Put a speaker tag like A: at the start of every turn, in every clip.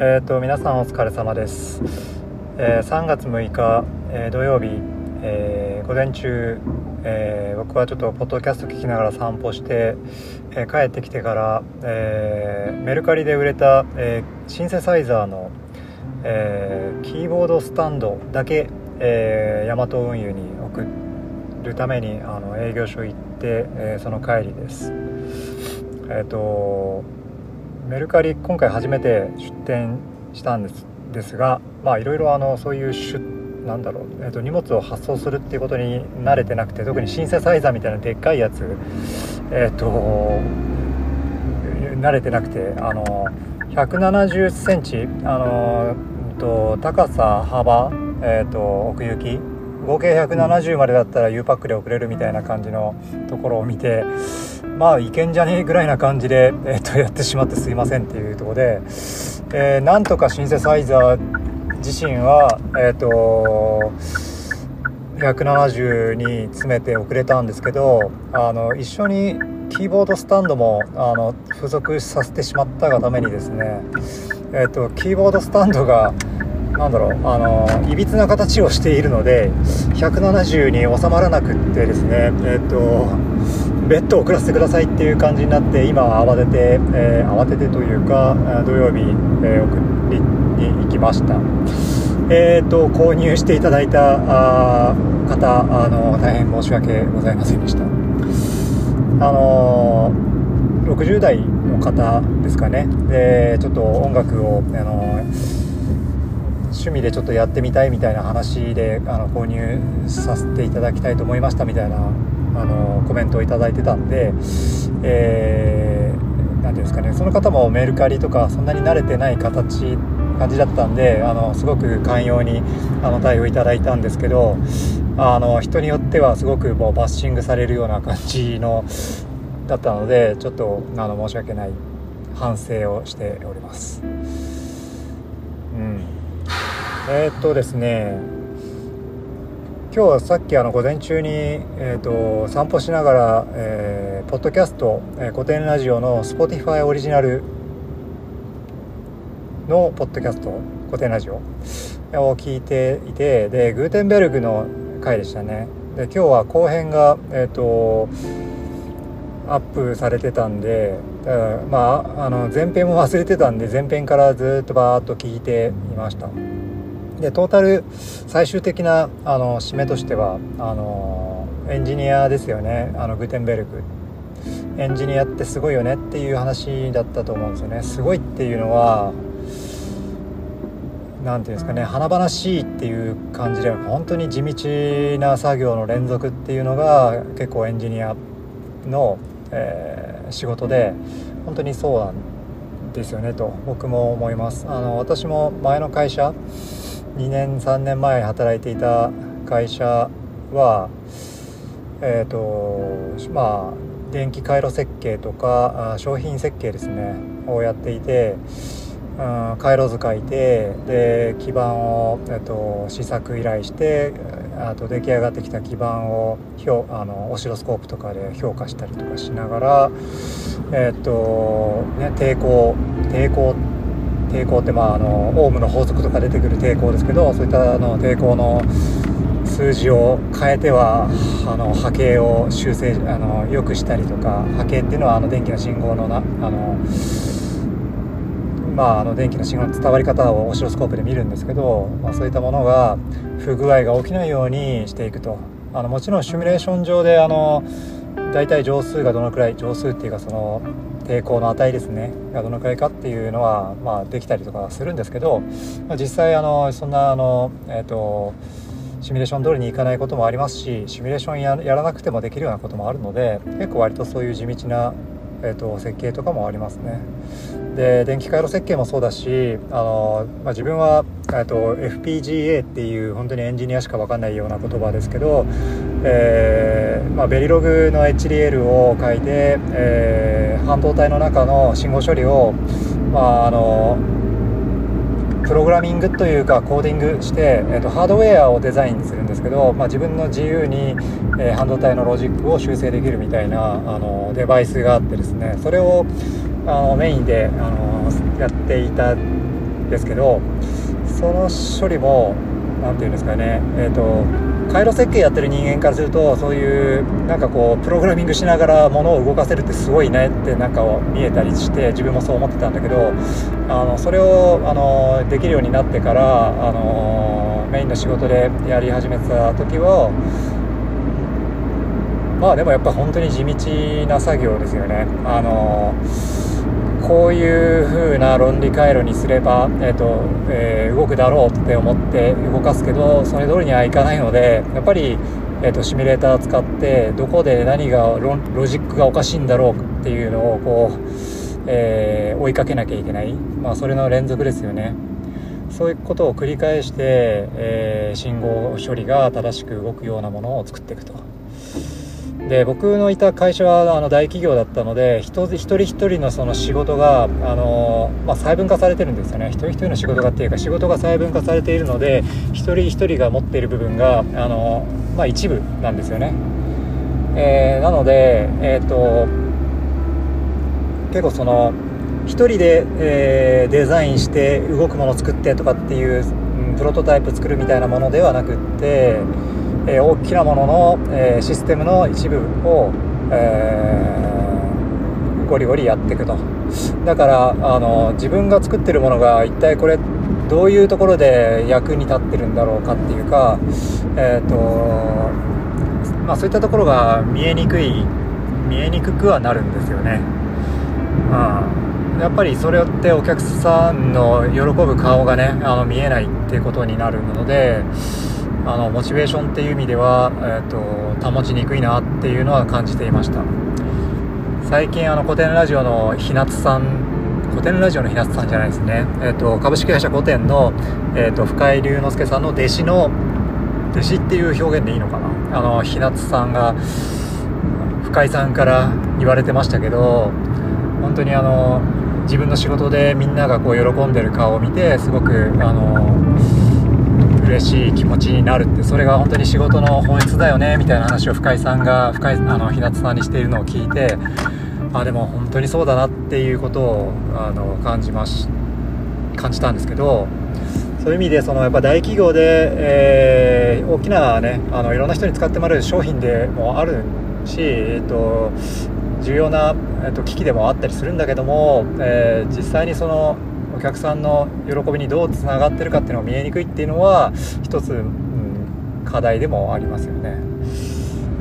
A: えーと、皆さんお疲れ様です、えー、3月6日、えー、土曜日、えー、午前中、え僕はちょっとポッドキャスト聞きながら散歩して、え帰ってきてから、えメルカリで売れた、えシンセサイザーの、えキーボードスタンドだけ、えヤマト運輸に送るためにあの営業所行って、えその帰りです。えっ、とメルカリ今回初めて出店したんですですがまあいろいろあのそういう出なんだろう、えーと、荷物を発送するっていうことに慣れてなくて特にシンセサイザーみたいなでっかいやつえっ、ー、と慣れてなくてあの1 7 0センチあのと高さ幅、えーと奥行き合計170までだったら U パックで送れるみたいな感じのところを見てまあいけんじゃねえぐらいな感じで、えー、とやってしまってすいませんっていうとこで、えー、なんとかシンセサイザー自身はえっ、ー、と170に詰めて送れたんですけどあの一緒にキーボードスタンドもあの付属させてしまったがためにですねえっ、とキーボードスタンドがなんだろうあのいびつな形をしているので170に収まらなくってですねえっとベッドを送らせてくださいっていう感じになって今は慌てて、えー、慌ててというか土曜日、えー、送りに行きました。えーと購入していただいたあ方あの大変申し訳ございませんでした。あの60代の方ですかね。でちょっと音楽をあの趣味でちょっとやってみたいみたいな話であの購入させていただきたいと思いましたみたいなあのコメントを頂いてたんで、えー、ていうんですかねその方もメルカリとかそんなに慣れてない形感じだったんであのすごく寛容にあの対応いただいたんですけどあの人によってはすごくもうバッシングされるような感じのだったのでちょっとあの申し訳ない反省をしております。うんえー、っとですね今日はさっきあの午前中に、えーと、散歩しながら、えー、ポッドキャスト、えー、古典ラジオの Spotify オリジナルのポッドキャスト古典ラジオを聞いていてでグーテンベルグの回でしたね。で今日は後編がえっ、ー、とアップされてたんでまああの前編も忘れてたんで前編からずっとバーッと聞いていました。でトータル最終的なあの締めとしてはあのエンジニアですよね。あのグテンベルク。エンジニアってすごいよねっていう話だったと思うんですよね。すごいっていうのは何ていうんですかね。華々しいっていう感じで本当に地道な作業の連続っていうのが結構エンジニアの、えー、仕事で本当にそうなんですよねと僕も思います。あの私も前の会社2年3年前働いていた会社はえっ、ー、とまあ電気回路設計とか商品設計ですねをやっていて、うん、回路図書いてで基板を、えーと、試作依頼してあと出来上がってきた基板をあのオシロスコープとかで評価したりとかしながらえっ、とね抵抗抵抗抵抗ってまああのオウムの法則とか出てくる抵抗ですけどそういったあの抵抗の数字を変えてはあの波形を修正あの良くしたりとか波形っていうのはあの電気の信号のなあのまあ、あの電気の信号の伝わり方をオシロスコープで見るんですけど、まあ、そういったものが不具合が起きないようにしていくと。あのもちろんシミュレーション上であの大体乗数がどのくらい乗数っていうかその抵抗の値ですねがどのくらいかっていうのは、まあ、できたりとかするんですけど、まあ、実際あのそんなあの、えーと、シミュレーション通りにいかないこともありますしシミュレーションやらなくてもできるようなこともあるので結構割とそういう地道な、えーと、設計とかもありますね。で電気回路設計もそうだしあの、まあ、自分はと FPGA っていう本当にエンジニアしか分かんないような言葉ですけど、えーまあ、ベリログの HDL を書いて、えー、半導体の中の信号処理を、まあ、あのプログラミングというかコーディングして、えーと、ハードウェアをデザインするんですけど、まあ、自分の自由に、えー、半導体のロジックを修正できるみたいなあのデバイスがあってですねそれをあのメインであのやっていたんですけどその処理も何て言うんですかねえっ、ー、と回路設計やってる人間からするとそういうなんかこうプログラミングしながら物を動かせるってすごいねってなんか見えたりして自分もそう思ってたんだけどあのそれをあのできるようになってからあのメインの仕事でやり始めた時はまあでもやっぱ本当に地道な作業ですよね。あのこういう風な論理回路にすれば、えーとえー、動くだろうって思って動かすけどそれ通りにはいかないのでやっぱり、えーと、シミュレーター使ってどこで何がロジックがおかしいんだろうっていうのをこう、えー、追いかけなきゃいけない、まあ、それの連続ですよね。そういうことを繰り返して、えー、信号処理が正しく動くようなものを作っていくと。で僕のいた会社はあの大企業だったので一人一人のその仕事があの、まあ、細分化されてるんですよね。一人一人の仕事がっていうか仕事が細分化されているので一人一人が持っている部分があの、まあ、一部なんですよね、えー、なので、えーと、結構その一人で、えー、デザインして動くものを作ってとかっていう、うん、プロトタイプ作るみたいなものではなくってえ大きなものの、えシステムの一部を、えー、ゴリゴリやっていくとだからあの自分が作ってるものが一体これどういうところで役に立ってるんだろうかっていうか、えーとまあ、そういったところが見えにくい見えにくくはなるんですよね。うん、やっぱりそれってお客さんの喜ぶ顔がねあの見えないっていうことになるので、あのモチベーションっていう意味では、えーと、保ちにくいなっていうのは感じていました。最近あの古典ラジオの日夏さん古典ラジオの日夏さんじゃないですね、えーと、株式会社古典の、えーと、深井龍之介さんの弟子の弟子っていう表現でいいのかな。あの日夏さんが深井さんから言われてましたけど本当にあの自分の仕事でみんながこう喜んでる顔を見てすごくあの嬉しい気持ちになるってそれが本当に仕事の本質だよねみたいな話を深井さんが深井あの日向さんにしているのを聞いてあでも本当にそうだなっていうことをあの感じまし感じたんですけどそういう意味でそのやっぱ大企業で、えー、大きなねあのいろんな人に使ってもらえる商品でもあるし、えっと、重要な、えっと、機器でもあったりするんだけども、えー、実際にそのお客さんの喜びにどうつながってるかっていうのが見えにくいっていうのは一つ、うん、課題でもありますよね。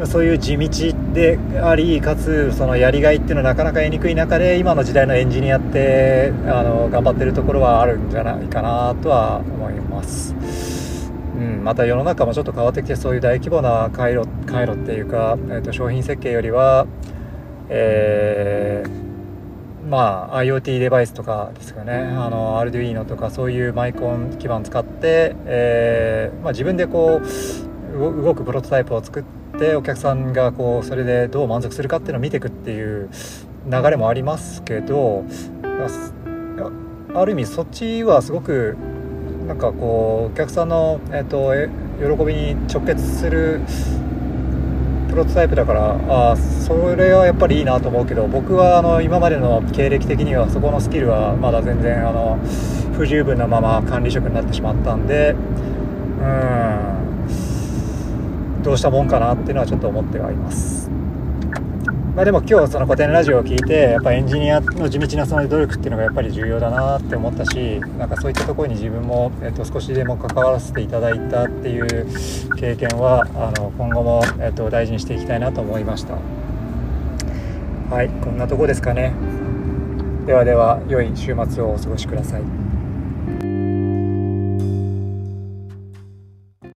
A: そういう地道でありかつそのやりがいっていうのはなかなか得にくい中で今の時代のエンジニアってあの頑張ってるところはあるんじゃないかなとは思います、うん、また世の中もちょっと変わってきてそういう大規模な回路回路っていうか、えー、と商品設計よりはえーまあ、IoT デバイスとかですかね。あの Arduino とかそういうマイコン基盤使って、えー、まあ、自分でこう動くプロトタイプを作ってお客さんがこうそれでどう満足するかっていうのを見ていくっていう流れもありますけどある意味そっちはすごくなんかこうお客さんの、えーと、と喜びに直結するプロトタイプだからあそれはやっぱりいいなと思うけど僕はあの今までの経歴的にはそこのスキルはまだ全然あの不十分なまま管理職になってしまったんでうんどうしたもんかなっていうのはちょっと思ってはいます。まあ、でも今日その古典ラジオを聞いてやっぱエンジニアの地道なその努力っていうのがやっぱり重要だなって思ったしなんかそういったところに自分も、えっと、少しでも関わらせていただいたっていう経験はあの今後も、えっと、大事にしていきたいなと思いました。はいこんなとこですかね。ではでは良い週末をお過ごしください。